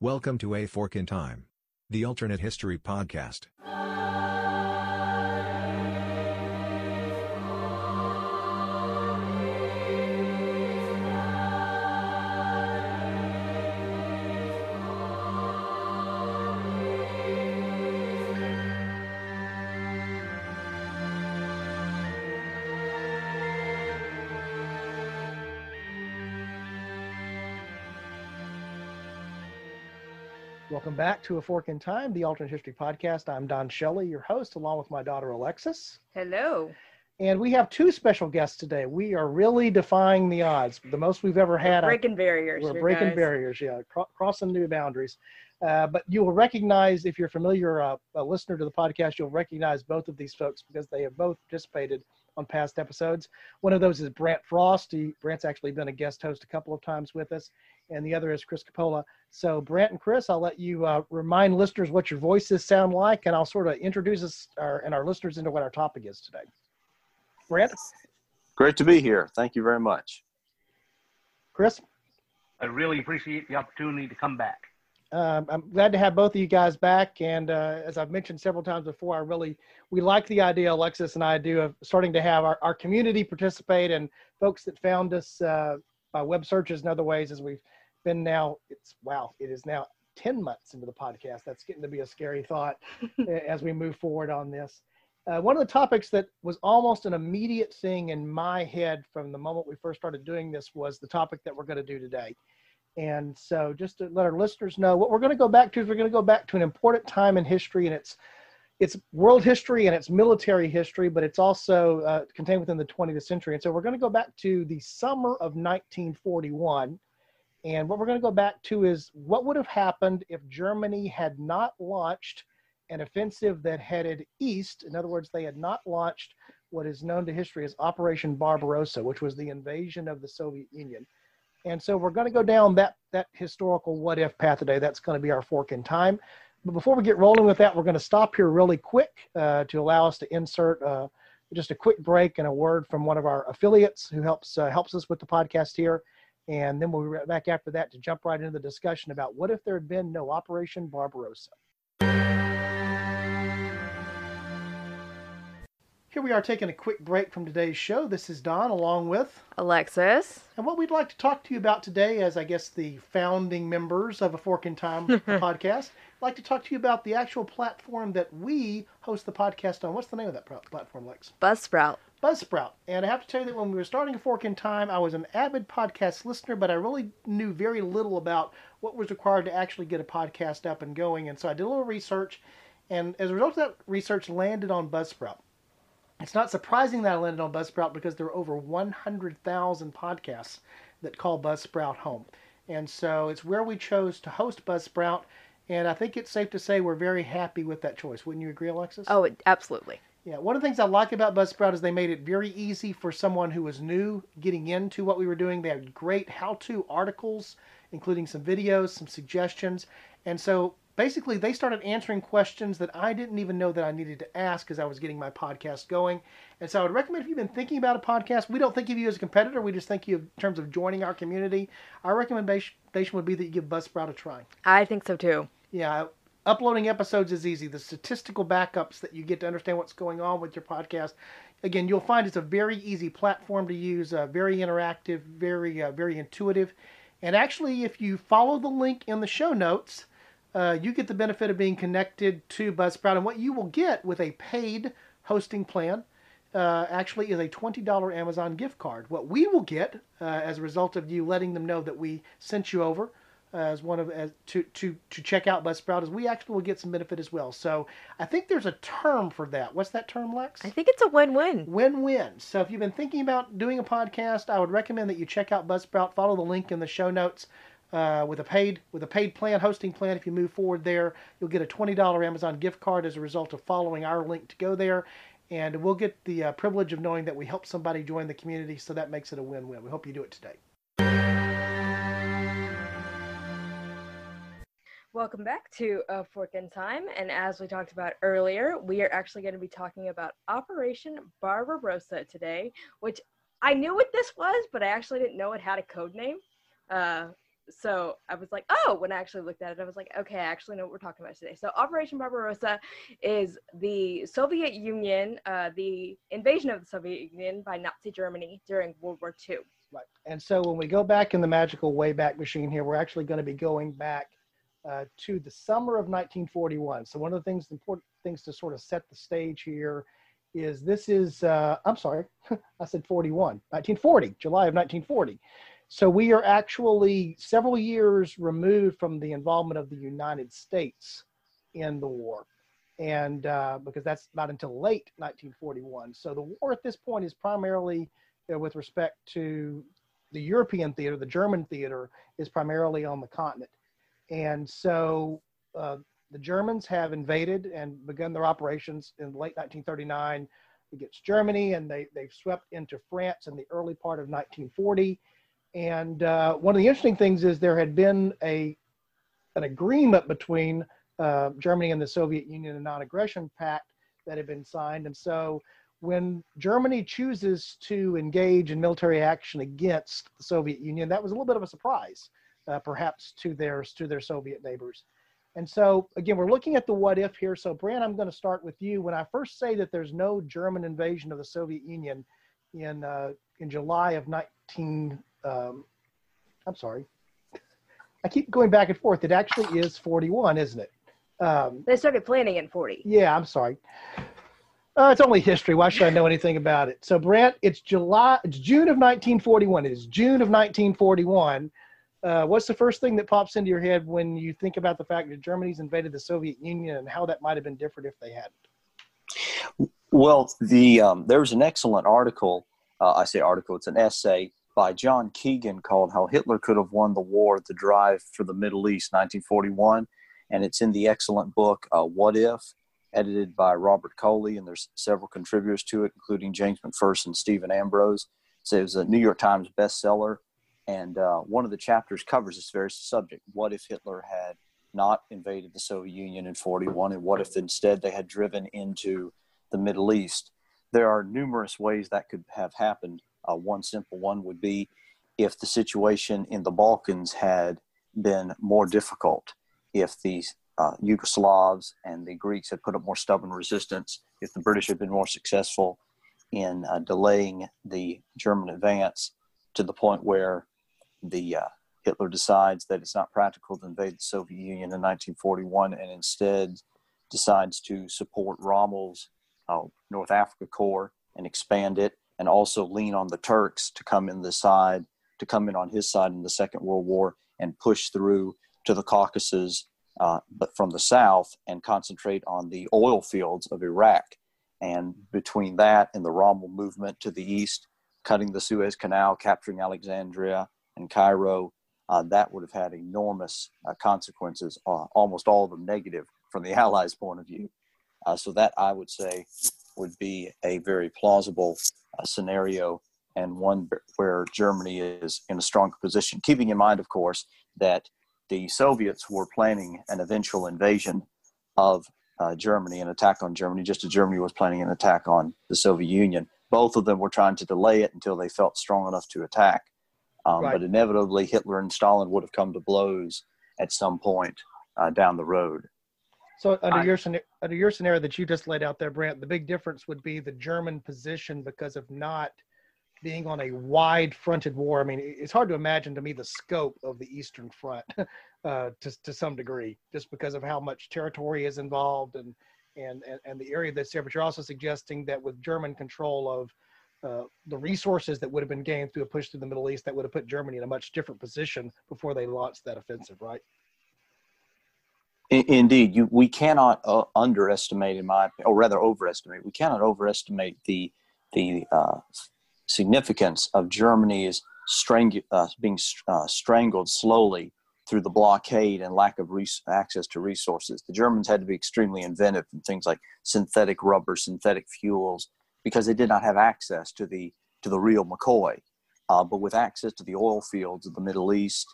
Welcome to A Fork in Time, the alternate history podcast. Back to A Fork in Time, the Alternate History Podcast. I'm Don Shelley, your host, along with my daughter Alexis. Hello. And we have two special guests today. We are really defying the odds, the most we've ever had. We're breaking barriers. We're breaking guys. barriers, yeah, cro- crossing new boundaries. Uh, but you will recognize, if you're familiar, uh, a listener to the podcast, you'll recognize both of these folks because they have both participated on past episodes. One of those is Brant Frost. He, Brant's actually been a guest host a couple of times with us, and the other is Chris Coppola. So, Brant and Chris, I'll let you uh, remind listeners what your voices sound like, and I'll sort of introduce us our, and our listeners into what our topic is today. Brant, Great to be here. Thank you very much. Chris, I really appreciate the opportunity to come back. um, I'm glad to have both of you guys back. And uh, as I've mentioned several times before, I really we like the idea, Alexis and I do, of starting to have our, our community participate and folks that found us uh, by web searches and other ways. As we've been now, it's wow, it is now ten months into the podcast. That's getting to be a scary thought as we move forward on this. Uh, one of the topics that was almost an immediate thing in my head from the moment we first started doing this was the topic that we're going to do today. And so, just to let our listeners know, what we're going to go back to is we're going to go back to an important time in history, and it's it's world history and it's military history, but it's also uh, contained within the 20th century. And so, we're going to go back to the summer of 1941. And what we're going to go back to is what would have happened if Germany had not launched an offensive that headed east. In other words, they had not launched what is known to history as Operation Barbarossa, which was the invasion of the Soviet Union. And so we're going to go down that that historical what if path today. That's going to be our fork in time. But before we get rolling with that, we're going to stop here really quick uh, to allow us to insert uh, just a quick break and a word from one of our affiliates who helps uh, helps us with the podcast here. And then we'll be right back after that to jump right into the discussion about what if there had been no Operation Barbarossa. Here we are taking a quick break from today's show. This is Don along with Alexis. And what we'd like to talk to you about today, as I guess the founding members of a Fork in Time podcast, I'd like to talk to you about the actual platform that we host the podcast on. What's the name of that platform, Lex? Buzzsprout. Buzzsprout. And I have to tell you that when we were starting a Fork in Time, I was an avid podcast listener, but I really knew very little about what was required to actually get a podcast up and going. And so I did a little research, and as a result of that research, landed on Buzzsprout. It's not surprising that I landed on Buzzsprout because there are over 100,000 podcasts that call Buzzsprout home. And so it's where we chose to host Buzzsprout. And I think it's safe to say we're very happy with that choice. Wouldn't you agree, Alexis? Oh, absolutely. Yeah, one of the things I like about Buzzsprout is they made it very easy for someone who was new getting into what we were doing. They had great how-to articles, including some videos, some suggestions, and so basically they started answering questions that I didn't even know that I needed to ask as I was getting my podcast going. And so I would recommend if you've been thinking about a podcast, we don't think of you as a competitor. We just think of you in terms of joining our community. Our recommendation would be that you give Buzzsprout a try. I think so too. Yeah, uploading episodes is easy. The statistical backups that you get to understand what's going on with your podcast. Again, you'll find it's a very easy platform to use, uh, very interactive, very uh, very intuitive. And actually, if you follow the link in the show notes, uh, you get the benefit of being connected to Buzzsprout. And what you will get with a paid hosting plan uh, actually is a $20 Amazon gift card. What we will get uh, as a result of you letting them know that we sent you over as one of as to to to check out Buzzsprout is we actually will get some benefit as well. So I think there's a term for that. What's that term, Lex? I think it's a win-win. Win-win. So if you've been thinking about doing a podcast, I would recommend that you check out Buzzsprout. Follow the link in the show notes. Uh, with a paid with a paid plan, hosting plan, if you move forward there, you'll get a twenty dollar Amazon gift card as a result of following our link to go there, and we'll get the uh, privilege of knowing that we helped somebody join the community. So that makes it a win-win. We hope you do it today. Welcome back to A Fork in Time. And as we talked about earlier, we are actually going to be talking about Operation Barbarossa today, which I knew what this was, but I actually didn't know it had a code name. Uh, so I was like, oh, when I actually looked at it, I was like, okay, I actually know what we're talking about today. So Operation Barbarossa is the Soviet Union, uh, the invasion of the Soviet Union by Nazi Germany during World War II. Right. And so when we go back in the magical Wayback Machine here, we're actually going to be going back uh, to the summer of 1941. So one of the things, important things to sort of set the stage here is this is, uh, I'm sorry, I said 41, 1940, July of 1940. So we are actually several years removed from the involvement of the United States in the war. And uh, because that's not until late 1941. So the war at this point is primarily uh, with respect to the European theater, the German theater is primarily on the continent. And so uh, the Germans have invaded and begun their operations in late 1939 against Germany, and they, they've swept into France in the early part of 1940. And uh, one of the interesting things is there had been a an agreement between uh, Germany and the Soviet Union, a non-aggression pact that had been signed. And so when Germany chooses to engage in military action against the Soviet Union, that was a little bit of a surprise, uh, perhaps to their to their Soviet neighbors. And so again, we're looking at the what if here. So Brant, I'm going to start with you. When I first say that there's no German invasion of the Soviet Union in uh, in July of 19, um, I'm sorry, I keep going back and forth. It actually is 41, isn't it? Um, they started planning in 40. Yeah, I'm sorry. Uh, it's only history. Why should I know anything about it? So, Brent, it's July. It's June of 1941. It is June of 1941. Uh, what's the first thing that pops into your head when you think about the fact that Germany's invaded the Soviet Union and how that might have been different if they hadn't? Well, the um, an excellent article. Uh, I say article. It's an essay by John Keegan called "How Hitler Could Have Won the War: The Drive for the Middle East, 1941," and it's in the excellent book uh, "What If." edited by Robert Cowley, and there's several contributors to it, including James McPherson Stephen Ambrose. So it was a New York Times bestseller, and uh, one of the chapters covers this very subject: What if Hitler had not invaded the Soviet Union in 41, and what if instead they had driven into the Middle East? There are numerous ways that could have happened. Uh, one simple one would be if the situation in the Balkans had been more difficult, if the uh, Yugoslavs and the Greeks had put up more stubborn resistance, if the British had been more successful in uh, delaying the German advance to the point where the uh, Hitler decides that it's not practical to invade the Soviet Union in 1941 and instead decides to support Rommel's uh, North Africa Corps and expand it and also lean on the Turks to come in the side to come in on his side in the Second World War and push through to the Caucasus uh, but from the south and concentrate on the oil fields of Iraq. And between that and the Rommel movement to the east, cutting the Suez Canal, capturing Alexandria and Cairo, uh, that would have had enormous uh, consequences, uh, almost all of them negative from the Allies' point of view. Uh, so, that I would say would be a very plausible uh, scenario and one where Germany is in a stronger position. Keeping in mind, of course, that the Soviets were planning an eventual invasion of uh, Germany, an attack on Germany, just as Germany was planning an attack on the Soviet Union. Both of them were trying to delay it until they felt strong enough to attack. Um, right. But inevitably, Hitler and Stalin would have come to blows at some point uh, down the road. So, under I, your under your scenario that you just laid out there, Brent, the big difference would be the German position because of not being on a wide fronted war. I mean, it's hard to imagine to me the scope of the Eastern Front uh, to, to some degree, just because of how much territory is involved and, and, and, and the area that's there. But you're also suggesting that with German control of uh, the resources that would have been gained through a push through the Middle East, that would have put Germany in a much different position before they launched that offensive, right? Indeed, you, we cannot uh, underestimate, in my, or rather overestimate, we cannot overestimate the the uh, significance of Germany's strang- uh, being uh, strangled slowly through the blockade and lack of res- access to resources. The Germans had to be extremely inventive in things like synthetic rubber, synthetic fuels, because they did not have access to the to the real McCoy. Uh, but with access to the oil fields of the Middle East,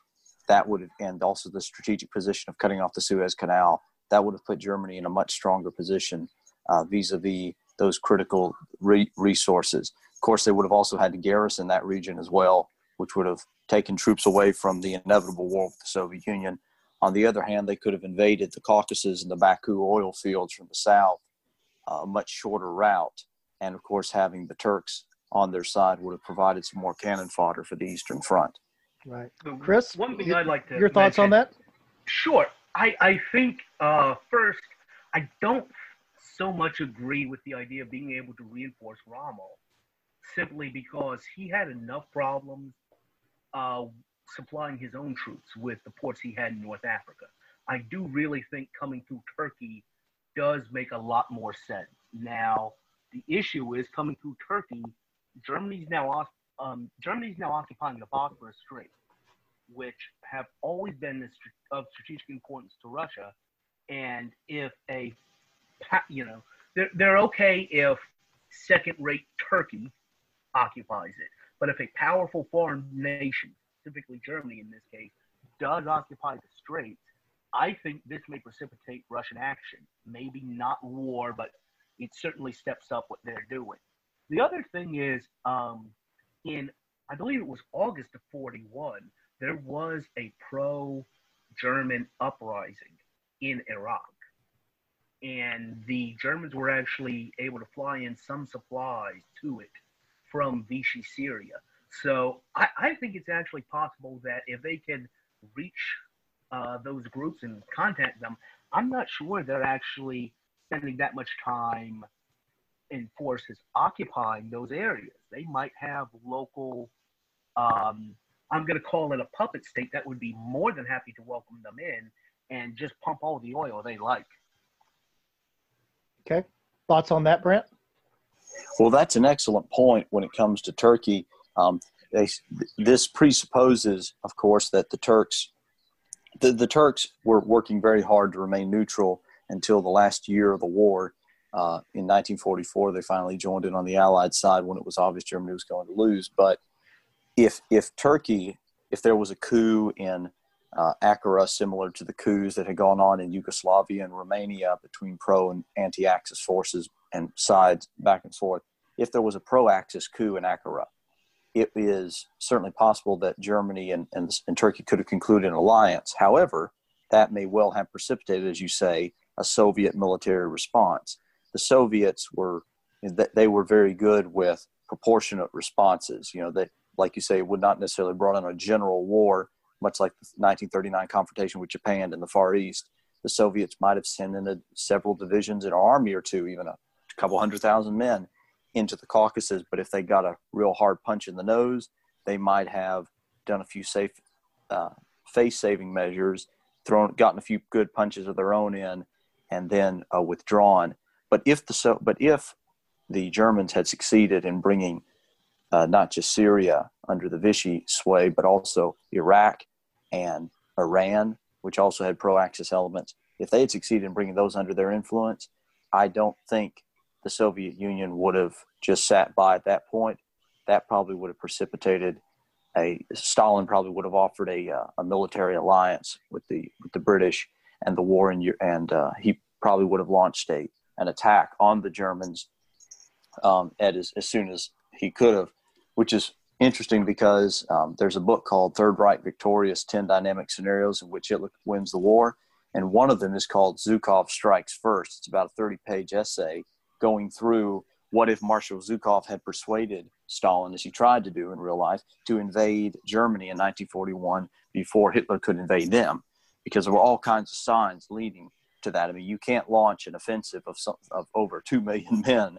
that would have, and also the strategic position of cutting off the Suez Canal, that would have put Germany in a much stronger position uh, vis-a-vis those critical re- resources Of course, they would have also had to garrison that region as well which would have taken troops away from the inevitable war with the Soviet Union. On the other hand, they could have invaded the Caucasus and the Baku oil fields from the south, a much shorter route. And of course, having the Turks on their side would have provided some more cannon fodder for the Eastern Front. Right. Chris, one thing your- I'd like to Your thoughts on that? Sure. I, I think uh, first, I don't so much agree with the idea of being able to reinforce Rommel, simply because he had enough problems uh, supplying his own troops with the ports he had in North Africa. I do really think coming through Turkey does make a lot more sense. Now, the issue is coming through Turkey. Germany's now um, Germany's now occupying the Bosphorus Strait which have always been of str- of strategic importance to Russia. And if a, you know, they're, they're okay if second rate Turkey occupies it. But if a powerful foreign nation, specifically Germany in this case, does occupy the Straits, I think this may precipitate Russian action. Maybe not war, but it certainly steps up what they're doing. The other thing is, um, in I believe it was August of 41, there was a pro German uprising in Iraq. And the Germans were actually able to fly in some supplies to it from Vichy, Syria. So I, I think it's actually possible that if they can reach uh, those groups and contact them, I'm not sure they're actually spending that much time and forces occupying those areas. They might have local, um, I'm going to call it a puppet state that would be more than happy to welcome them in and just pump all the oil they like. Okay. Thoughts on that, Brent? Well, that's an excellent point when it comes to Turkey. Um, they, this presupposes, of course, that the Turks, the, the Turks were working very hard to remain neutral until the last year of the war. Uh, in 1944, they finally joined in on the Allied side when it was obvious Germany was going to lose. But if if Turkey, if there was a coup in uh, Ankara, similar to the coups that had gone on in Yugoslavia and Romania between pro and anti-Axis forces and sides back and forth, if there was a pro-Axis coup in Ankara, it is certainly possible that Germany and, and, and Turkey could have concluded an alliance. However, that may well have precipitated, as you say, a Soviet military response. The Soviets were they were very good with proportionate responses. You know, that like you say would not necessarily brought on a general war, much like the 1939 confrontation with Japan in the Far East. The Soviets might have sent in a, several divisions, an army or two, even a couple hundred thousand men into the Caucasus. But if they got a real hard punch in the nose, they might have done a few safe uh, face-saving measures, thrown, gotten a few good punches of their own in, and then uh, withdrawn. But if the so, but if the Germans had succeeded in bringing uh, not just Syria under the Vichy sway, but also Iraq and Iran, which also had pro-Axis elements, if they had succeeded in bringing those under their influence, I don't think the Soviet Union would have just sat by at that point. That probably would have precipitated a Stalin probably would have offered a, uh, a military alliance with the with the British and the war in and uh, he probably would have launched a an attack on the Germans um, at as, as soon as he could have, which is interesting because um, there's a book called Third Reich Victorious 10 Dynamic Scenarios in which Hitler wins the war. And one of them is called Zhukov Strikes First. It's about a 30 page essay going through what if Marshal Zhukov had persuaded Stalin, as he tried to do in real life, to invade Germany in 1941 before Hitler could invade them, because there were all kinds of signs leading to that. I mean, you can't launch an offensive of some, of over two million men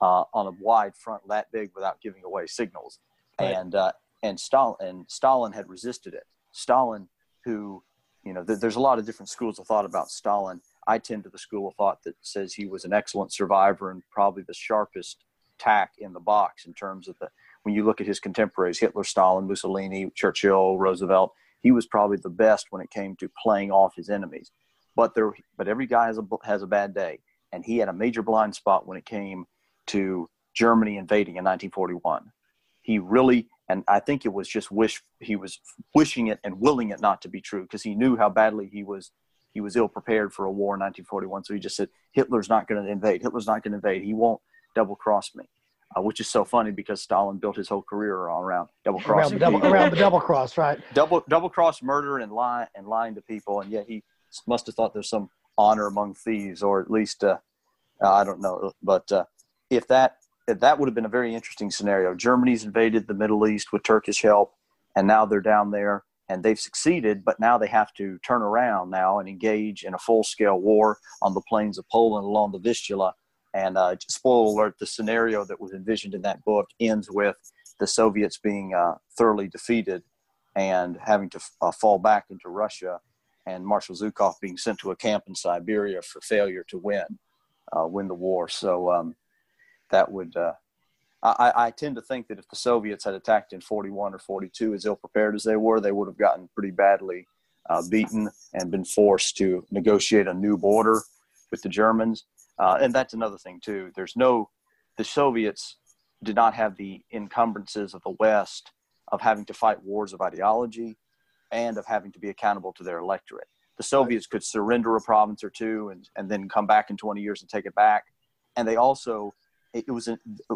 uh, on a wide front that big without giving away signals, Right. and uh, and Stalin and Stalin had resisted it. Stalin, who you know, th- there's a lot of different schools of thought about Stalin. I tend to the school of thought that says he was an excellent survivor and probably the sharpest tack in the box in terms of the when you look at his contemporaries Hitler, Stalin, Mussolini, Churchill, Roosevelt, he was probably the best when it came to playing off his enemies. But there but every guy has a has a bad day and he had a major blind spot when it came to Germany invading in 1941. He really and I think it was just wish he was wishing it and willing it not to be true because he knew how badly he was he was ill prepared for a war in 1941. So he just said, Hitler's not going to invade. Hitler's not going to invade. He won't double cross me. Uh, which is so funny because Stalin built his whole career around double around crossing the double around the double cross, right? double double cross murder and lie and lying to people, and yet he must have thought there's some honor among thieves, or at least uh, I don't know. But uh, if that if that would have been a very interesting scenario. Germany's invaded the Middle East with Turkish help, and now they're down there and they've succeeded, but now they have to turn around now and engage in a full scale war on the plains of Poland along the Vistula. And uh, spoiler alert: the scenario that was envisioned in that book ends with the Soviets being uh, thoroughly defeated and having to uh, fall back into Russia, and Marshal Zhukov being sent to a camp in Siberia for failure to win uh, win the war. So um, that would uh, I, I, tend to think that if the Soviets had attacked in 41 or 42 as ill prepared as they were, they would have gotten pretty badly uh, beaten and been forced to negotiate a new border with the Germans. Uh, and that's another thing too. There's no the Soviets did not have the encumbrances of the West of having to fight wars of ideology and of having to be accountable to their electorate. The Soviets could surrender a province or two and, and then come back in 20 years and take it back. And they also, it was,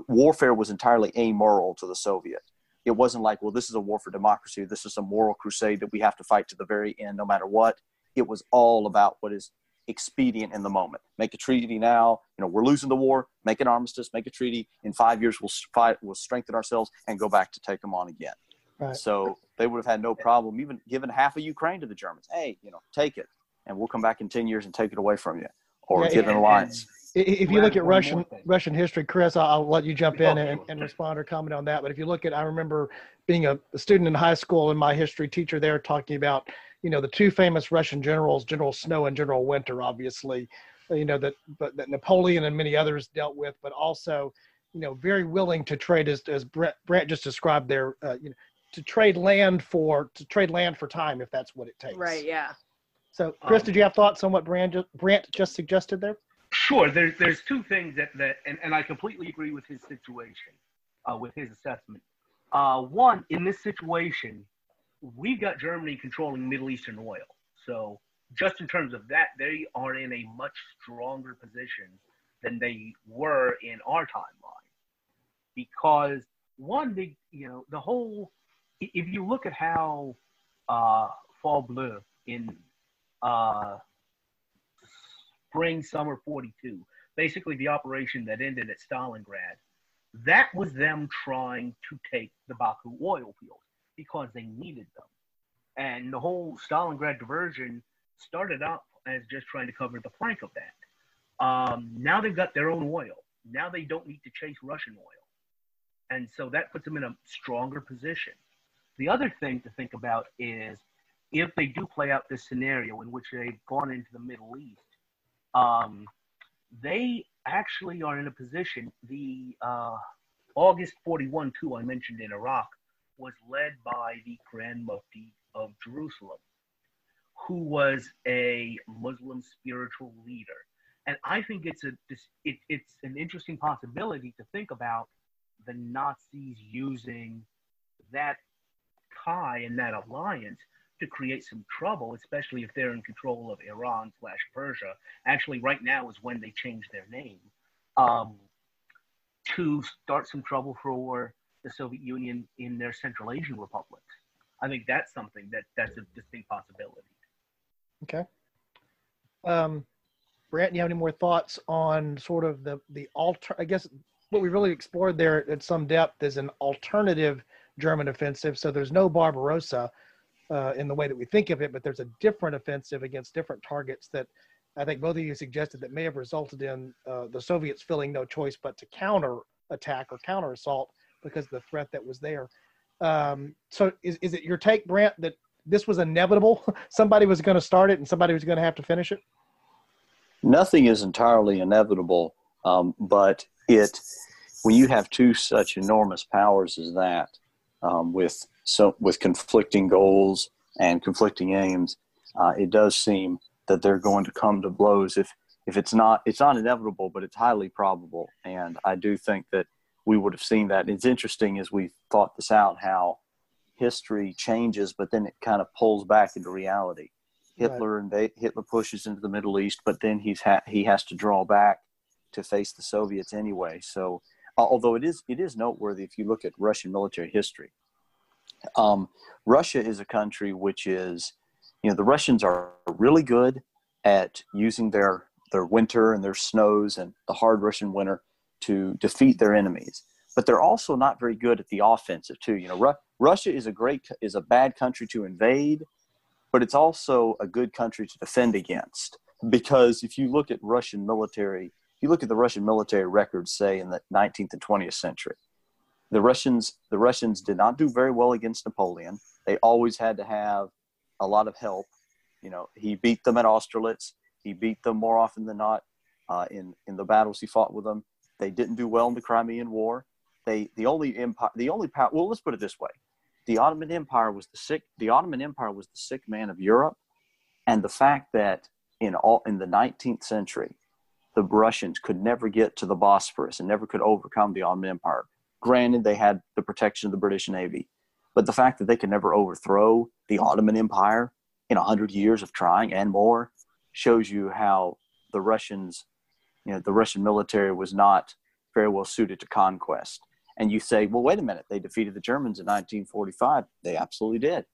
warfare was entirely amoral to the Soviet. It wasn't like, well, this is a war for democracy. This is a moral crusade that we have to fight to the very end, no matter what. It was all about what is expedient in the moment. Make a treaty now. You know, we're losing the war. Make an armistice. Make a treaty. In five years, we'll fight. We'll strengthen ourselves and go back to take them on again. Right. So they would have had no problem even giving half of Ukraine to the Germans. Hey, you know, take it, and we'll come back in ten years and take it away from you, or yeah, give an alliance. If you look at Russian Russian history, Chris, I'll, I'll let you jump in and, and, respond or comment on that. But if you look at, I remember being a, a student in high school and my history teacher there talking about, you know, the two famous Russian generals, General Snow and General Winter, obviously, you know that but that Napoleon and many others dealt with, but also, you know, very willing to trade as as Brent, Brent just described there, uh, you know, to trade land for to trade land for time if that's what it takes. Right. Yeah. So, Chris, um, did you have thoughts on what Brant just, Brant just suggested there? Sure. There's there's two things that that and, and I completely agree with his situation, uh, with his assessment. Uh, one, in this situation, we got Germany controlling Middle Eastern oil. So just in terms of that, they are in a much stronger position than they were in our timeline. Because one big, you know, the whole if you look at how uh, Fall Blau in uh, spring summer 42, basically the operation that ended at Stalingrad, that was them trying to take the Baku oil fields because they needed them. And the whole Stalingrad diversion started out as just trying to cover the flank of that. Um, now they've got their own oil. Now they don't need to chase Russian oil. And so that puts them in a stronger position. The other thing to think about is if they do play out this scenario in which they've gone into the Middle East, um, they actually are in a position. The uh, August 41 coup I mentioned in Iraq was led by the Grand Mufti of Jerusalem, who was a Muslim spiritual leader. And I think it's a it, it's an interesting possibility to think about the Nazis using that tie and that alliance to create some trouble, especially if they're in control of Iran slash Persia. Actually, right now is when they change their name um, to start some trouble for the Soviet Union in their Central Asian republics. I think that's something that that's a distinct possibility. Okay. Um, Brant, do you have any more thoughts on sort of the the alter? I guess what we really explored there at some depth is an alternative German offensive. So there's no Barbarossa uh, in the way that we think of it, but there's a different offensive against different targets that I think both of you suggested that may have resulted in uh, the Soviets feeling no choice but to counter attack or counter assault because of the threat that was there. Um, so is, is it your take, Brant, that this was inevitable? somebody was going to start it and somebody was going to have to finish it? Nothing is entirely inevitable, um, but it when you have two such enormous powers as that, um, with so with conflicting goals and conflicting aims, uh, it does seem that they're going to come to blows. If if it's not it's not inevitable, but it's highly probable, and I do think that we would have seen that. It's interesting as we thought this out how history changes, but then it kind of pulls back into reality. Hitler right. and Hitler pushes into the Middle East, but then he's ha- he has to draw back to face the Soviets anyway. So although it is it is noteworthy if you look at Russian military history. Um, Russia is a country which is, you know, the Russians are really good at using their their winter and their snows and the hard Russian winter to defeat their enemies. But they're also not very good at the offensive too. You know, Ru- Russia is a great is a bad country to invade, but it's also a good country to defend against. Because if you look at Russian military, if you look at the Russian military records, say in the 19th and 20th century, the Russians the Russians did not do very well against Napoleon. They always had to have a lot of help. You know, he beat them at Austerlitz. He beat them more often than not uh, in in the battles he fought with them. They didn't do well in the Crimean War. They the only empire the only power. Well, let's put it this way: the Ottoman Empire was the sick. The Ottoman Empire was the sick man of Europe, and the fact that in all in the 19th century, the Russians could never get to the Bosphorus and never could overcome the Ottoman Empire. Granted, they had the protection of the British Navy, but the fact that they could never overthrow the Ottoman Empire in a hundred years of trying and more shows you how the Russians, you know, the Russian military was not very well suited to conquest. And you say, well, wait a minute, they defeated the Germans in 1945. They absolutely did,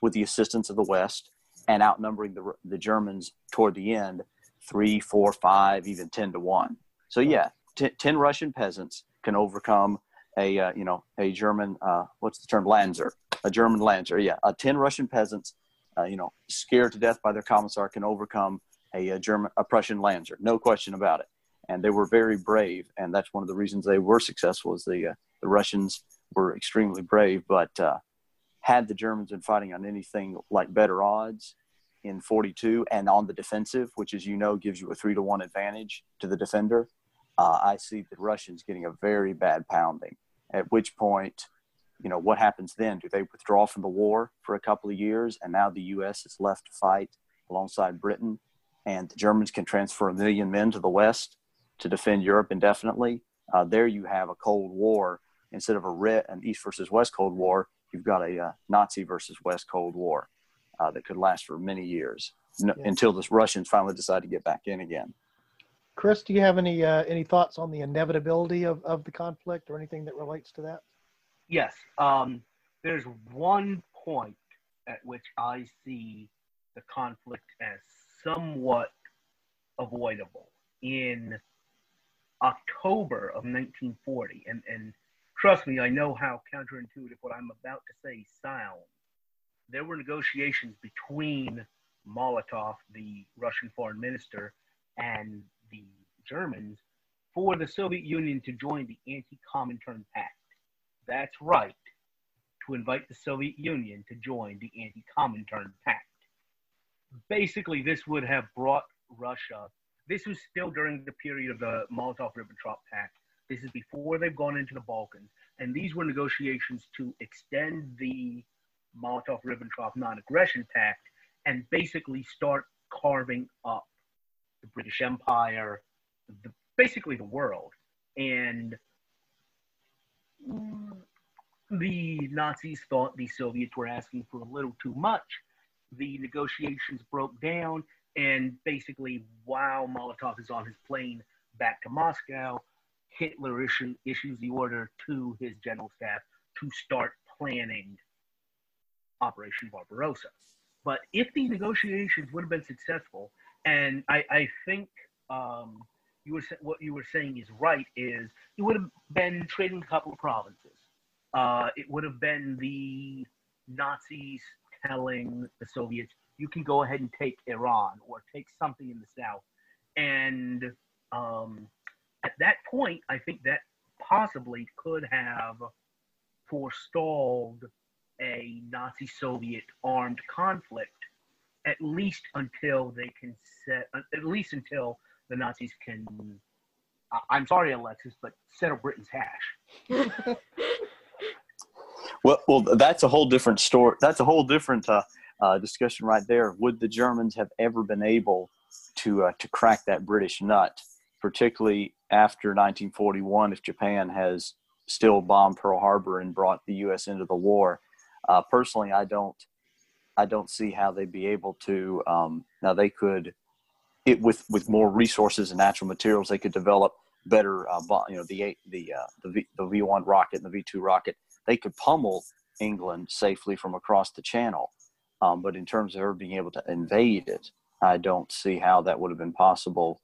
with the assistance of the West and outnumbering the, the Germans toward the end, three, four, five, even 10 to 1. So, yeah, t- 10 Russian peasants can overcome a, uh, you know, a German, uh, what's the term, Landser, a German Landser. Yeah, uh, 10 Russian peasants, uh, you know, scared to death by their commissar can overcome a, a German, a Prussian Landser, no question about it. And they were very brave, and that's one of the reasons they were successful. Is the uh, the Russians were extremely brave, but uh, had the Germans been fighting on anything like better odds in 42 and on the defensive, which, as you know, gives you a three to one advantage to the defender, uh, I see the Russians getting a very bad pounding. At which point, you know, what happens then? Do they withdraw from the war for a couple of years, and now the U.S. is left to fight alongside Britain? and the Germans can transfer a million men to the west to defend Europe indefinitely. Uh, there you have a Cold War instead of a red, an East versus West Cold War. You've got a uh, Nazi versus West Cold War uh, that could last for many years n- Yeah. until the Russians finally decide to get back in again. Chris, do you have any uh, any thoughts on the inevitability of, of the conflict or anything that relates to that? Yes. Um, there's one point at which I see the conflict as somewhat avoidable. In October of 1940, and, and trust me, I know how counterintuitive what I'm about to say sounds. There were negotiations between Molotov, the Russian foreign minister, and the Germans for the Soviet Union to join the Anti Comintern Pact. That's right, to invite the Soviet Union to join the Anti Comintern Pact. Basically, this would have brought Russia, this was still during the period of the Molotov Ribbentrop Pact. This is before they've gone into the Balkans. And these were negotiations to extend the Molotov Ribbentrop non aggression pact and basically start carving up the British Empire, the, basically the world. And the Nazis thought the Soviets were asking for a little too much. The negotiations broke down, and basically, while Molotov is on his plane back to Moscow, Hitler issue, issues the order to his general staff to start planning Operation Barbarossa. But if the negotiations would have been successful, and I, I think um, you were what you were saying is right, is it would have been trading a couple of provinces. Uh, it would have been the Nazis telling the Soviets, you can go ahead and take Iran or take something in the south. And um, at that point, I think that possibly could have forestalled a Nazi Soviet armed conflict, at least until they can set, at least until the Nazis can. I- I'm sorry, Alexis, but settle Britain's hash. Well, well, that's a whole different story. That's a whole different uh, uh, discussion right there. Would the Germans have ever been able to uh, to crack that British nut, particularly after 1941, if Japan has still bombed Pearl Harbor and brought the U.S. into the war? Uh, personally, I don't. I don't see how they'd be able to. Um, now they could, it with with more resources and natural materials, they could develop better, uh, you know, the the uh, the V1 rocket and the V2 rocket, they could pummel England safely from across the channel. Um, but in terms of her being able to invade it, I don't see how that would have been possible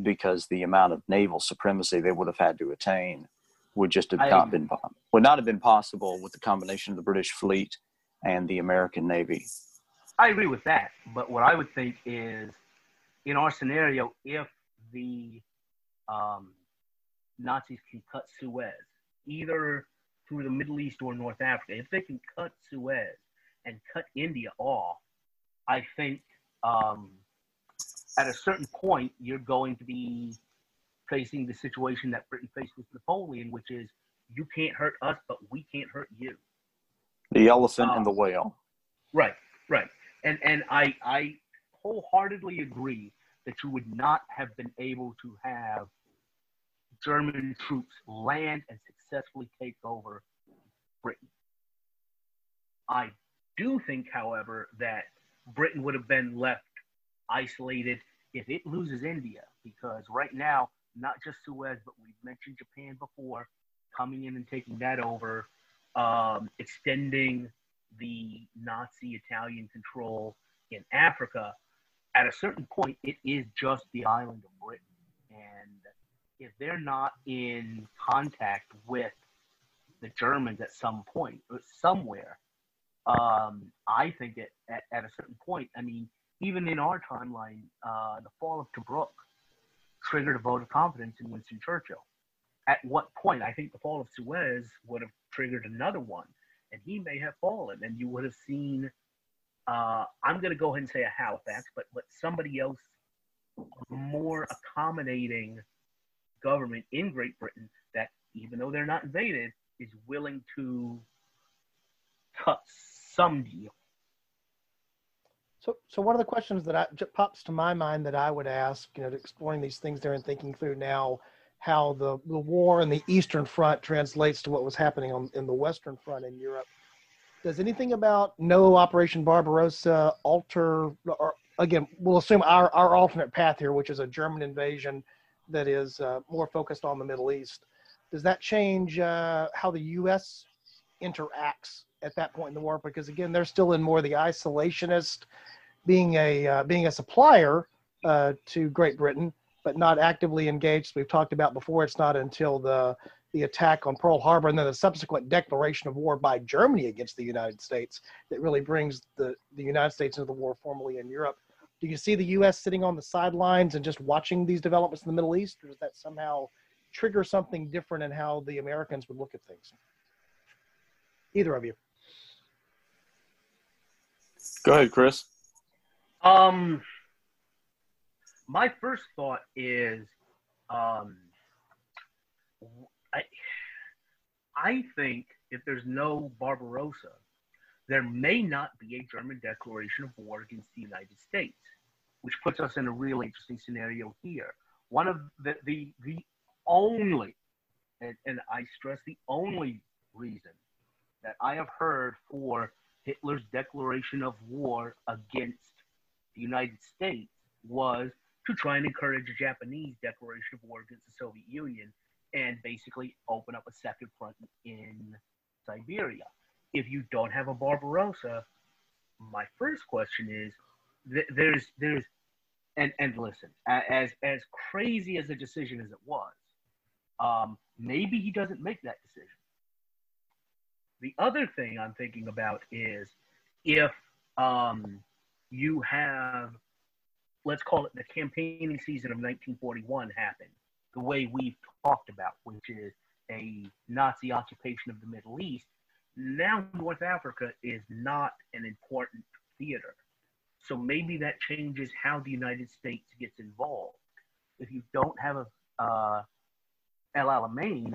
because the amount of naval supremacy they would have had to attain would just have I, not been would not have been possible with the combination of the British fleet and the American Navy. I agree with that, but what I would think is, in our scenario, if the um, Nazis can cut Suez, either through the Middle East or North Africa, if they can cut Suez and cut India off, I think um, at a certain point you're going to be facing the situation that Britain faced with Napoleon, which is you can't hurt us, but we can't hurt you. The elephant um, and the whale. Right, right. And and I I wholeheartedly agree that you would not have been able to have German troops land and successfully take over Britain. I do think, however, that Britain would have been left isolated if it loses India, because right now, not just Suez, but we've mentioned Japan before, coming in and taking that over, um, extending the Nazi Italian control in Africa. At a certain point, it is just the island of Britain. And if they're not in contact with the Germans at some point, or somewhere, um, I think at, at, at, a certain point, I mean, even in our timeline, uh, the fall of Tobruk triggered a vote of confidence in Winston Churchill. At what point? I think the fall of Suez would have triggered another one, and he may have fallen, and you would have seen. Uh, I'm going to go ahead and say a Halifax, but but somebody else more accommodating government in Great Britain that, even though they're not invaded, is willing to cut some deal. So, so one of the questions that pops to my mind that I would ask, you know, to exploring these things there and thinking through now how the, the war in the Eastern Front translates to what was happening on, in the Western Front in Europe. Does anything about no Operation Barbarossa alter, or again, we'll assume our, our alternate path here, which is a German invasion that is uh, more focused on the Middle East. Does that change uh, how the U.S. interacts at that point in the war? Because again, they're still in more the isolationist, being a uh, being a supplier uh, to Great Britain, but not actively engaged. We've talked about before. It's not until the the attack on Pearl Harbor and then the subsequent declaration of war by Germany against the United States that really brings the, the United States into the war formally in Europe. Do you see the U.S. sitting on the sidelines and just watching these developments in the Middle East, or does that somehow trigger something different in how the Americans would look at things? Either of you. Go ahead, Chris. Um, my first thought is, um, I, I think if there's no Barbarossa, there may not be a German declaration of war against the United States, which puts us in a really interesting scenario here. One of the the, the only, and, and I stress the only reason that I have heard for Hitler's declaration of war against the United States was to try and encourage a Japanese declaration of war against the Soviet Union and basically open up a second front in Siberia. If you don't have a Barbarossa, my first question is th- there's there's and and listen as as crazy as a decision as it was, um, maybe he doesn't make that decision. The other thing I'm thinking about is if um, you have, let's call it the campaigning season of 1941 happened, the way we've talked about, which is a Nazi occupation of the Middle East. Now, North Africa is not an important theater. So maybe that changes how the United States gets involved. If you don't have a uh, El Alamein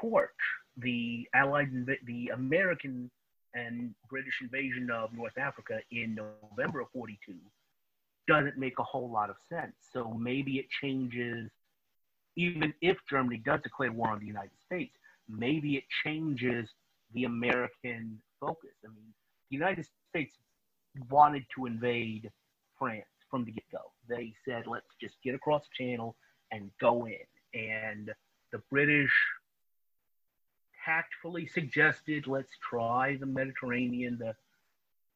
torch, the Allied, the American and British invasion of North Africa in November of 42 doesn't make a whole lot of sense. So maybe it changes, even if Germany does declare war on the United States, maybe it changes the American focus. I mean, the United States wanted to invade France from the get go. They said, let's just get across the channel and go in. and the British tactfully suggested, let's try the Mediterranean, the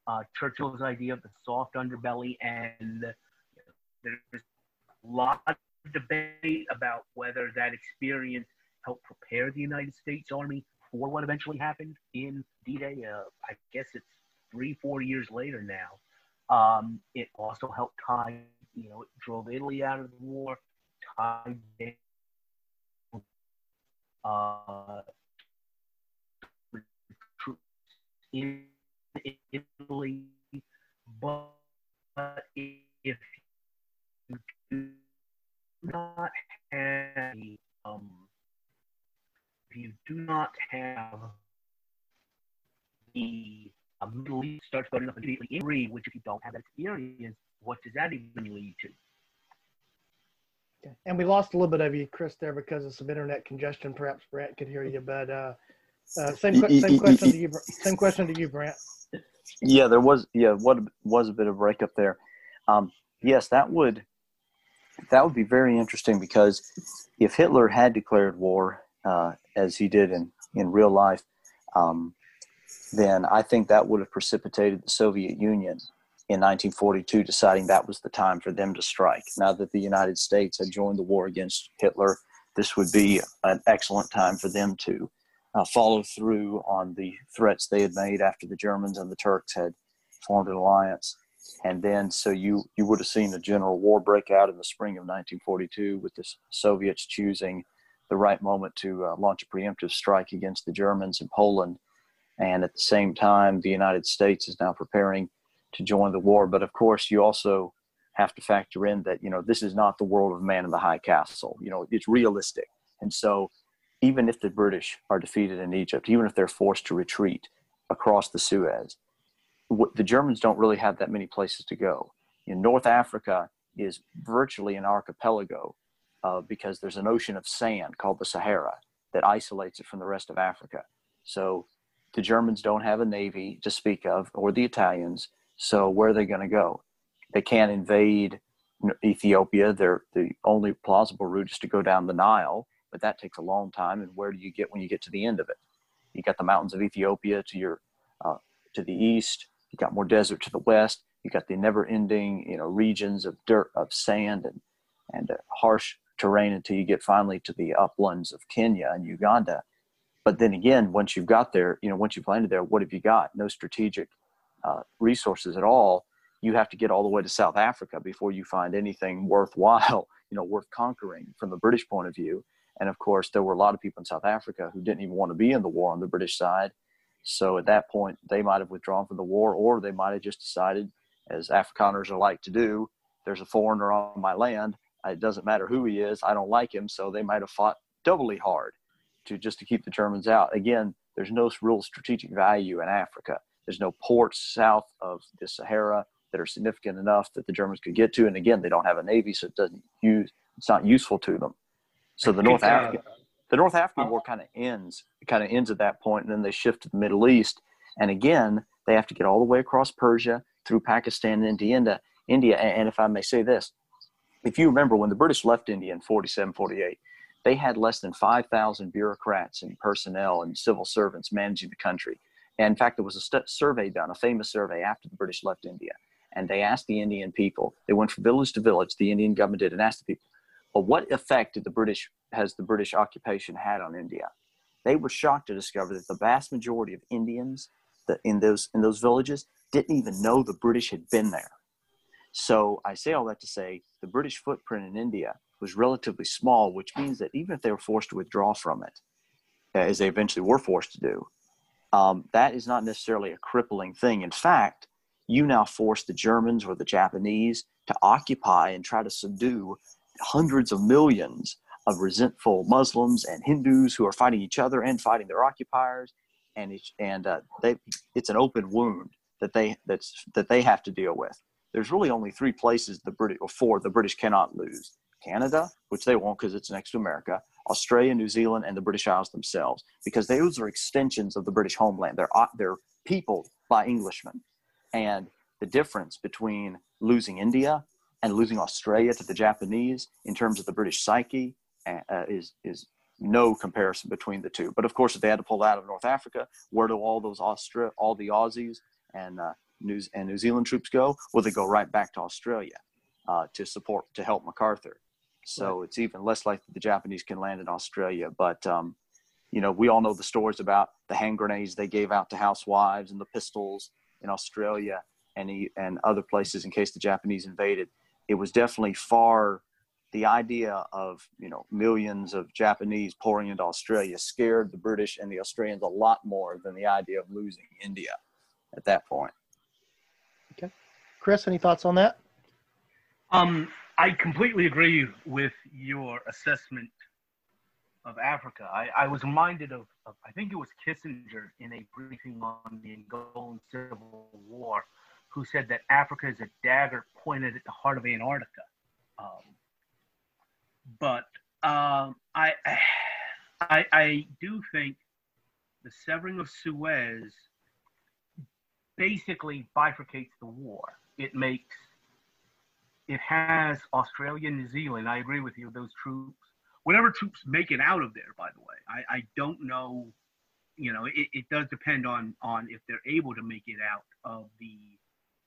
uh, Churchill's idea of the soft underbelly, and there's a lot of debate about whether that experience helped prepare the United States Army for what eventually happened in D-Day. Uh, I guess it's three, four years later now. Um, it also helped tie, you know, it drove Italy out of the war, tied uh, in Italy, but if you do not have um, if you do not have the uh, Middle East starts building up immediately in which if you don't have that experience, what does that even lead to? And we lost a little bit of you, Chris, there because of some internet congestion. Perhaps Brant could hear you, but uh, uh, same, same question to you. Same question to you, Brant. Yeah, there was yeah what was a bit of breakup there. Um, yes, that would that would be very interesting because if Hitler had declared war uh, as he did in in real life, um, then I think that would have precipitated the Soviet Union in 1942 deciding that was the time for them to strike. Now that the United States had joined the war against Hitler, this would be an excellent time for them to uh, follow through on the threats they had made after the Germans and the Turks had formed an alliance. And then, so you you would have seen a general war break out in the spring of 1942, with the Soviets choosing the right moment to uh, launch a preemptive strike against the Germans in Poland. And at the same time, the United States is now preparing to join the war. But of course, you also have to factor in that you know this is not the world of man in the high castle. You know, it's realistic, and so even if the British are defeated in Egypt, even if they're forced to retreat across the Suez, the Germans don't really have that many places to go. In North Africa is virtually an archipelago uh, because there's an ocean of sand called the Sahara that isolates it from the rest of Africa. So the Germans don't have a navy to speak of, or the Italians. So where are they going to go? They can't invade Ethiopia. They're, the only plausible route is to go down the Nile but that takes a long time. And where do you get when you get to the end of it? You got the mountains of Ethiopia to your uh, to the east. You got more desert to the west. You got the never-ending, you know, regions of dirt, of sand, and and uh, harsh terrain until you get finally to the uplands of Kenya and Uganda. But then again, once you've got there, you know, once you've landed there, what have you got? No strategic uh, resources at all. You have to get all the way to South Africa before you find anything worthwhile, you know, worth conquering from the British point of view. And of course, there were a lot of people in South Africa who didn't even want to be in the war on the British side. So at that point, they might have withdrawn from the war, or they might have just decided, as Afrikaners are like to do, there's a foreigner on my land. It doesn't matter who he is. I don't like him. So they might have fought doubly hard to just to keep the Germans out. Again, there's no real strategic value in Africa. There's no ports south of the Sahara that are significant enough that the Germans could get to. And again, they don't have a navy, so it doesn't use. It's not useful to them. So the North African the North African War kind of ends kind of ends at that point, and then they shift to the Middle East, and again they have to get all the way across Persia through Pakistan and into India. India, and if I may say this, if you remember when the British left India in 47, 48, they had less than 5,000 bureaucrats and personnel and civil servants managing the country. And in fact, there was a st- survey done, a famous survey after the British left India. And they asked the Indian people, they went from village to village, the Indian government did, and asked the people, but what effect did the British has the British occupation had on India? They were shocked to discover that the vast majority of Indians that in those in those villages didn't even know the British had been there. So I say all that to say the British footprint in India was relatively small, which means that even if they were forced to withdraw from it, as they eventually were forced to do, um, that is not necessarily a crippling thing. In fact, you now force the Germans or the Japanese to occupy and try to subdue hundreds of millions of resentful Muslims and Hindus who are fighting each other and fighting their occupiers, and and uh, they, it's an open wound that they that's that they have to deal with. There's really only three places the British or four the British cannot lose: Canada, which they won't because it's next to America, Australia, New Zealand, and the British Isles themselves, because those are extensions of the British homeland. They're uh, they're peopled by Englishmen, and the difference between losing India and losing Australia to the Japanese in terms of the British psyche uh, is is no comparison between the two. But of course, if they had to pull out of North Africa, where do all those Austra- all the Aussies and uh, New and New Zealand troops go? Well, they go right back to Australia uh, to support to help MacArthur. So right. it's even less likely the Japanese can land in Australia. But um, you know, we all know the stories about the hand grenades they gave out to housewives and the pistols in Australia and and other places in case the Japanese invaded. It was definitely far the idea of you know millions of Japanese pouring into Australia scared the British and the Australians a lot more than the idea of losing India at that point. Okay, Chris, any thoughts on that? Um, I completely agree with your assessment of Africa. I, I was reminded of, of, I think it was Kissinger in a briefing on the Angolan Civil War, who said that Africa is a dagger pointed at the heart of Antarctica. Um, but um, I, I, I do think the severing of Suez basically bifurcates the war. It makes it has Australia, New Zealand. I agree with you. Those troops, whatever troops make it out of there. By the way, I, I don't know. You know, it, it does depend on on if they're able to make it out of the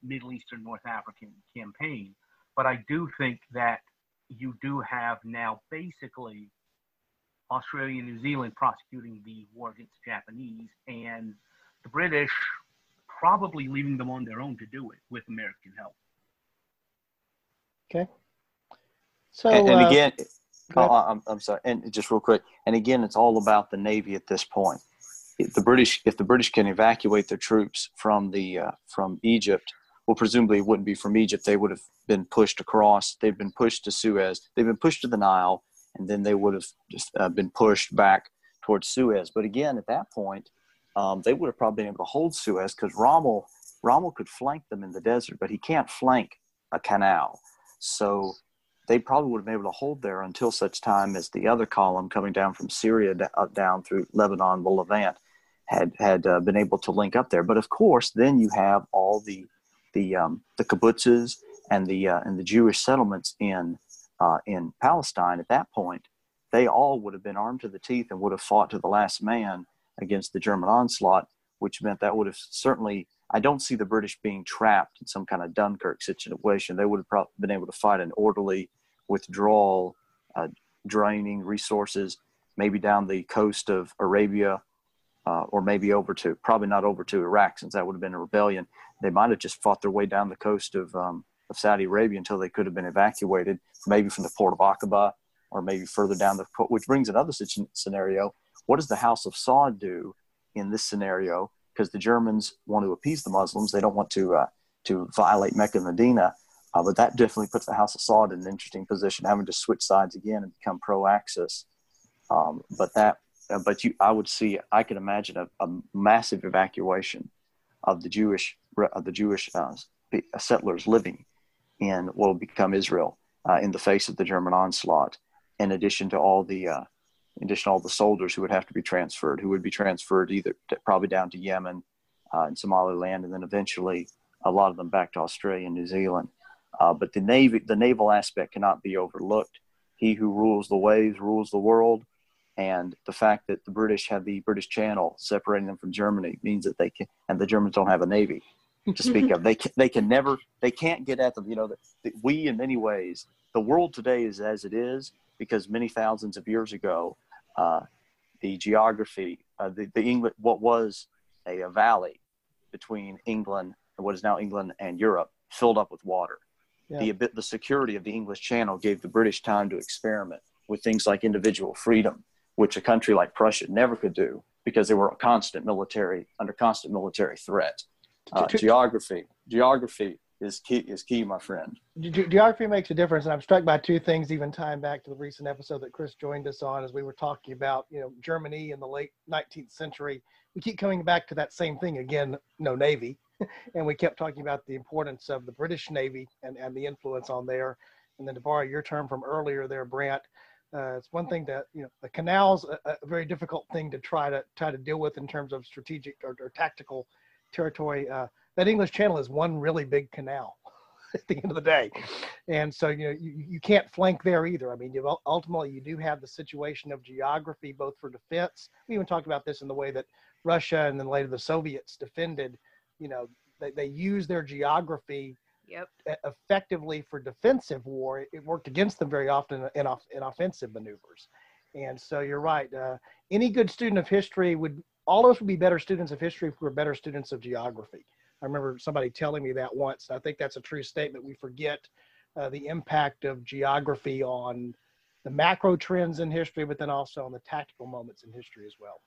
Middle Eastern North African campaign. But I do think that you do have now basically Australia and New Zealand prosecuting the war against the Japanese, and the British probably leaving them on their own to do it with American help. Okay. So and, and uh, again, oh, I'm, I'm sorry, and just real quick, and again, it's all about the Navy at this point. If the British, if the British can evacuate their troops from the uh, from Egypt, well, presumably it wouldn't be from Egypt. They would have been pushed across. They've been pushed to Suez. They've been pushed to the Nile, and then they would have just uh, been pushed back towards Suez. But again, at that point, um, they would have probably been able to hold Suez because Rommel Rommel could flank them in the desert, but he can't flank a canal. So they probably would have been able to hold there until such time as the other column coming down from Syria down through Lebanon, the Levant, had had uh, been able to link up there. But of course, then you have all the the um, the kibbutzes and the uh, and the Jewish settlements in uh, in Palestine at that point, they all would have been armed to the teeth and would have fought to the last man against the German onslaught, which meant that would have certainly. I don't see the British being trapped in some kind of Dunkirk situation. They would have probably been able to fight an orderly withdrawal, uh, draining resources, maybe down the coast of Arabia, uh, or maybe over to probably not over to Iraq since that would have been a rebellion. They might have just fought their way down the coast of um, of Saudi Arabia until they could have been evacuated, maybe from the port of Aqaba or maybe further down the port, which brings another scenario. What does the House of Saud do in this scenario? Because the Germans want to appease the Muslims, they don't want to uh, to violate Mecca and Medina. Uh, but that definitely puts the House of Saud in an interesting position, having to switch sides again and become pro-Axis. Um, but that, uh, but you, I would see, I could imagine a, a massive evacuation of the Jewish, the Jewish uh, settlers living in what will become Israel uh, in the face of the German onslaught, in addition to all the uh, in addition all the soldiers who would have to be transferred, who would be transferred either to, probably down to Yemen uh, and Somaliland, and then eventually a lot of them back to Australia and New Zealand. Uh, but the navy, the naval aspect cannot be overlooked. He who rules the waves rules the world, and the fact that the British have the British Channel separating them from Germany means that they can, and the Germans don't have a navy to speak of. They can, they can never they can't get at them. You know, the, the, we in many ways the world today is as it is because many thousands of years ago, uh, the geography, uh, the the England, what was a, a valley between England and what is now England and Europe, filled up with water. Yeah. The the security of the English Channel gave the British time to experiment with things like individual freedom, which a country like Prussia never could do because they were a constant military under constant military threat. Uh, geography, geography is key. Is key, my friend. Ge- geography makes a difference, and I'm struck by two things. Even tying back to the recent episode that Chris joined us on, as we were talking about, you know, Germany in the late 19th century. We keep coming back to that same thing again. No navy, and we kept talking about the importance of the British Navy and and the influence on there. And then to borrow your term from earlier, there, Brant. Uh, it's one thing that you know the canal's a, a, very difficult thing to try to try to deal with in terms of strategic or, or tactical territory. Uh, that English Channel is one really big canal. at the end of the day. And so, you know, you, you can't flank there either. I mean, you, ultimately, you do have the situation of geography, both for defense. We even talked about this in the way that Russia and then later the Soviets defended, you know, they, they use their geography yep. effectively for defensive war. It worked against them very often in, in offensive maneuvers. And so you're right. Uh, any good student of history would, all of us would be better students of history if we were better students of geography. I remember somebody telling me that once. I think that's a true statement. We forget uh, the impact of geography on the macro trends in history, but then also on the tactical moments in history as well.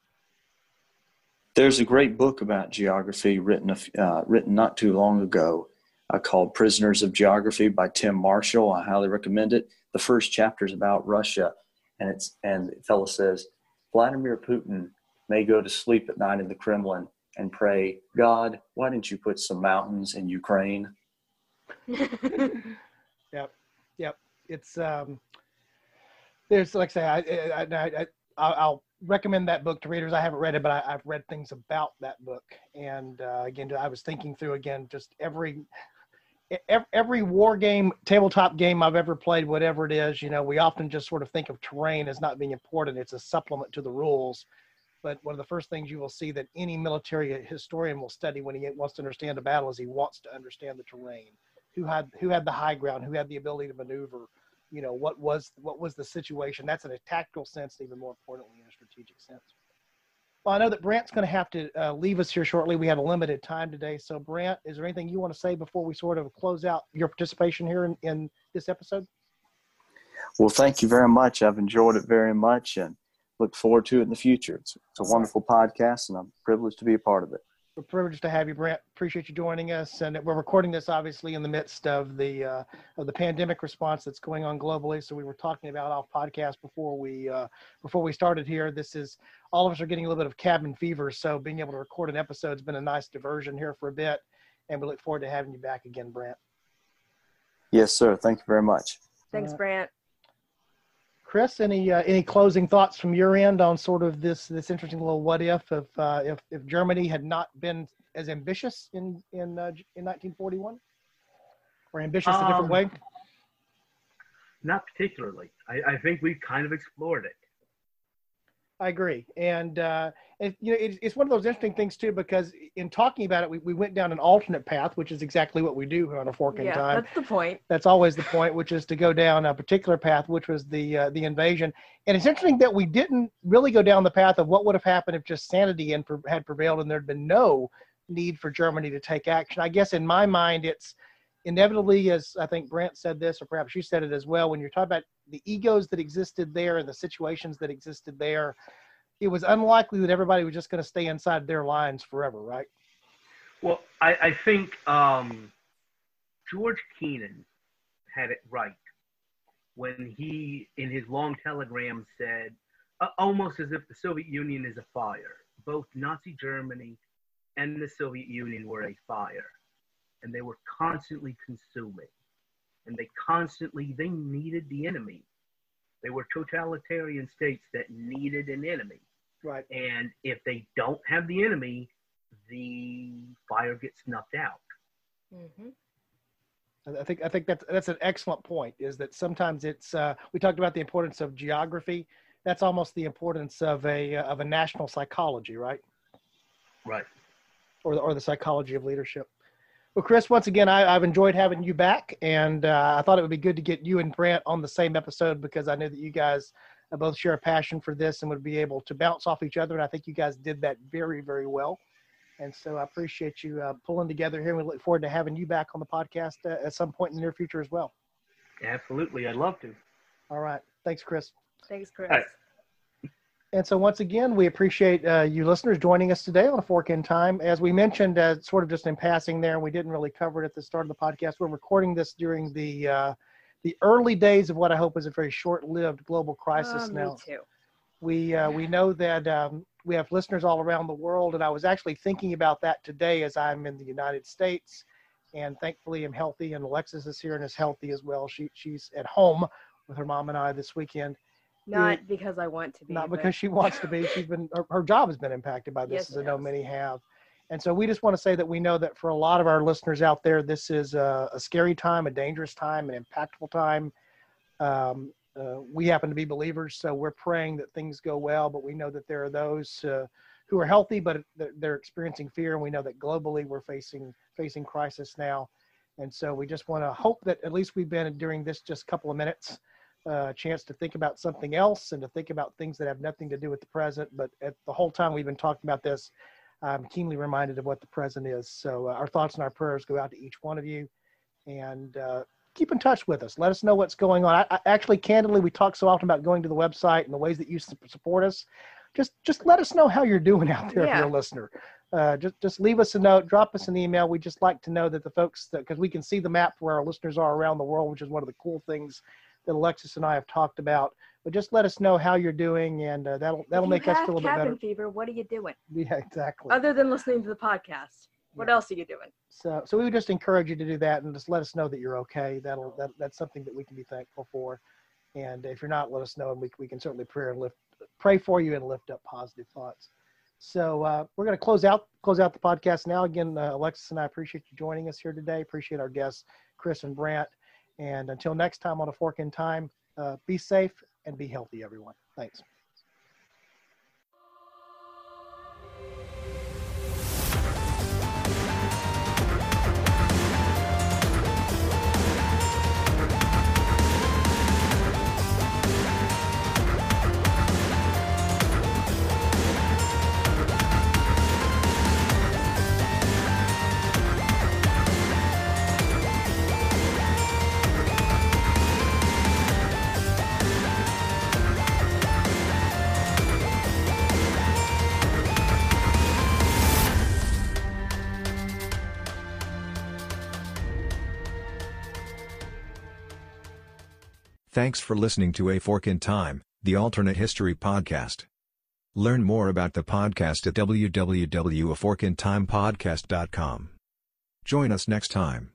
There's a great book about geography written uh, written not too long ago uh, called Prisoners of Geography by Tim Marshall. I highly recommend it. The first chapter is about Russia, and it's and the fellow says Vladimir Putin may go to sleep at night in the Kremlin and pray, God, why didn't you put some mountains in Ukraine? yep, yep. It's um, there's like I say, I, I, I, I'll recommend that book to readers. I haven't read it, but I, have read things about that book. And uh, again, I was thinking through again just every every war game, tabletop game I've ever played, whatever it is. You know, we often just sort of think of terrain as not being important. It's a supplement to the rules. But one of the first things you will see that any military historian will study when he wants to understand a battle is he wants to understand the terrain. Who had who had the high ground? Who had the ability to maneuver? You know what was what was the situation? That's in a tactical sense, even more importantly in a strategic sense. Well, I know that Brant's going to have to uh, leave us here shortly. We have a limited time today. So, Brant, is there anything you want to say before we sort of close out your participation here in, in this episode? Well, thank you very much. I've enjoyed it very much, and look forward to it in the future. It's, it's a wonderful podcast, and I'm privileged to be a part of it. We're privileged to have you, Brant. Appreciate you joining us. And we're recording this obviously in the midst of the uh, of the pandemic response that's going on globally. So we were talking about off podcast before we uh, before we started here. This is all of us are getting a little bit of cabin fever. So being able to record an episode has been a nice diversion here for a bit. And we look forward to having you back again, Brant. Yes, sir. Thank you very much. Thanks, Brant. Chris, any uh, any closing thoughts from your end on sort of this this interesting little what if if uh, if, if Germany had not been as ambitious in in uh, in 1941, or ambitious um, a different um, way? Not particularly. I, I think we've kind of explored it. I agree, and uh, and you know it, it's one of those interesting things too because in talking about it, we, we went down an alternate path, which is exactly what we do on a fork in yeah, time. that's the point. That's always the point, which is to go down a particular path, which was the uh, the invasion. And it's interesting that we didn't really go down the path of what would have happened if just sanity had prevailed and there'd been no need for Germany to take action. I guess in my mind, it's inevitably, as I think Brant said this, or perhaps you said it as well, when you're talking about the egos that existed there and the situations that existed there, it was unlikely that everybody was just going to stay inside their lines forever, right? Well, I, I think um, George Kennan had it right when he, in his long telegram, said, uh, almost as if the Soviet Union is a fire. Both Nazi Germany and the Soviet Union were a fire and they were constantly consuming and they constantly they needed the enemy they were totalitarian states that needed an enemy right and if they don't have the enemy the fire gets snuffed out mm-hmm. I think I think that's that's an excellent point. Is that sometimes it's uh, we talked about the importance of geography. That's almost the importance of a uh, of a national psychology, right? Right. Or the, or the psychology of leadership. Well, Chris, once again, I, have enjoyed having you back, and uh, I thought it would be good to get you and Brant on the same episode because I knew that you guys both share a passion for this and would be able to bounce off each other. And I think you guys did that very, very well. And so I appreciate you uh, pulling together here. And we look forward to having you back on the podcast uh, at some point in the near future as well. Absolutely. I'd love to. All right. Thanks, Chris. Thanks, Chris. And so once again, we appreciate uh, you listeners joining us today on a fork in time. As we mentioned, uh, sort of just in passing there, and we didn't really cover it at the start of the podcast. We're recording this during the uh, the early days of what I hope is a very short-lived global crisis. Oh, now, me too. we uh, we know that um, we have listeners all around the world, and I was actually thinking about that today as I'm in the United States, and thankfully I'm healthy, and Alexis is here and is healthy as well. She she's at home with her mom and I this weekend not because I want to be. Not because she wants to be. She's been her, her, job has been impacted by this, yes, as I know many have. And so we just want to say that we know that for a lot of our listeners out there, this is a, a scary time, a dangerous time, an impactful time. Um, uh, we happen to be believers, so we're praying that things go well, but we know that there are those uh, who are healthy, but they're, they're experiencing fear, and we know that globally we're facing facing crisis now. And so we just want to hope that at least we've been during this just a couple of minutes a uh, chance to think about something else and to think about things that have nothing to do with the present. But at the whole time we've been talking about this, I'm keenly reminded of what the present is. So uh, our thoughts and our prayers go out to each one of you, and uh, keep in touch with us. Let us know what's going on. I, I, actually, candidly, we talk so often about going to the website and the ways that you support us. Just just let us know how you're doing out there yeah. if you're a listener. Uh, just just leave us a note, drop us an email. We just like to know that the folks because we can see the map where our listeners are around the world, which is one of the cool things that Alexis and I have talked about. But just let us know how you're doing, and uh, that'll that'll make us feel a little bit better. fever, what are you doing? Yeah, exactly. Other than listening to the podcast, what yeah. else are you doing? So, so we would just encourage you to do that, and just let us know that you're okay. That'll that, that's something that we can be thankful for. And if you're not, let us know, and we we can certainly pray and lift pray for you and lift up positive thoughts. So uh, we're going to close out close out the podcast now. Again, uh, Alexis and I appreciate you joining us here today. Appreciate our guests, Chris and Brant. And until next time on a fork in time, uh, be safe and be healthy, everyone. Thanks. Thanks for listening to A Fork in Time, the alternate history podcast. Learn more about the podcast at www.aforkintimepodcast.com. Join us next time.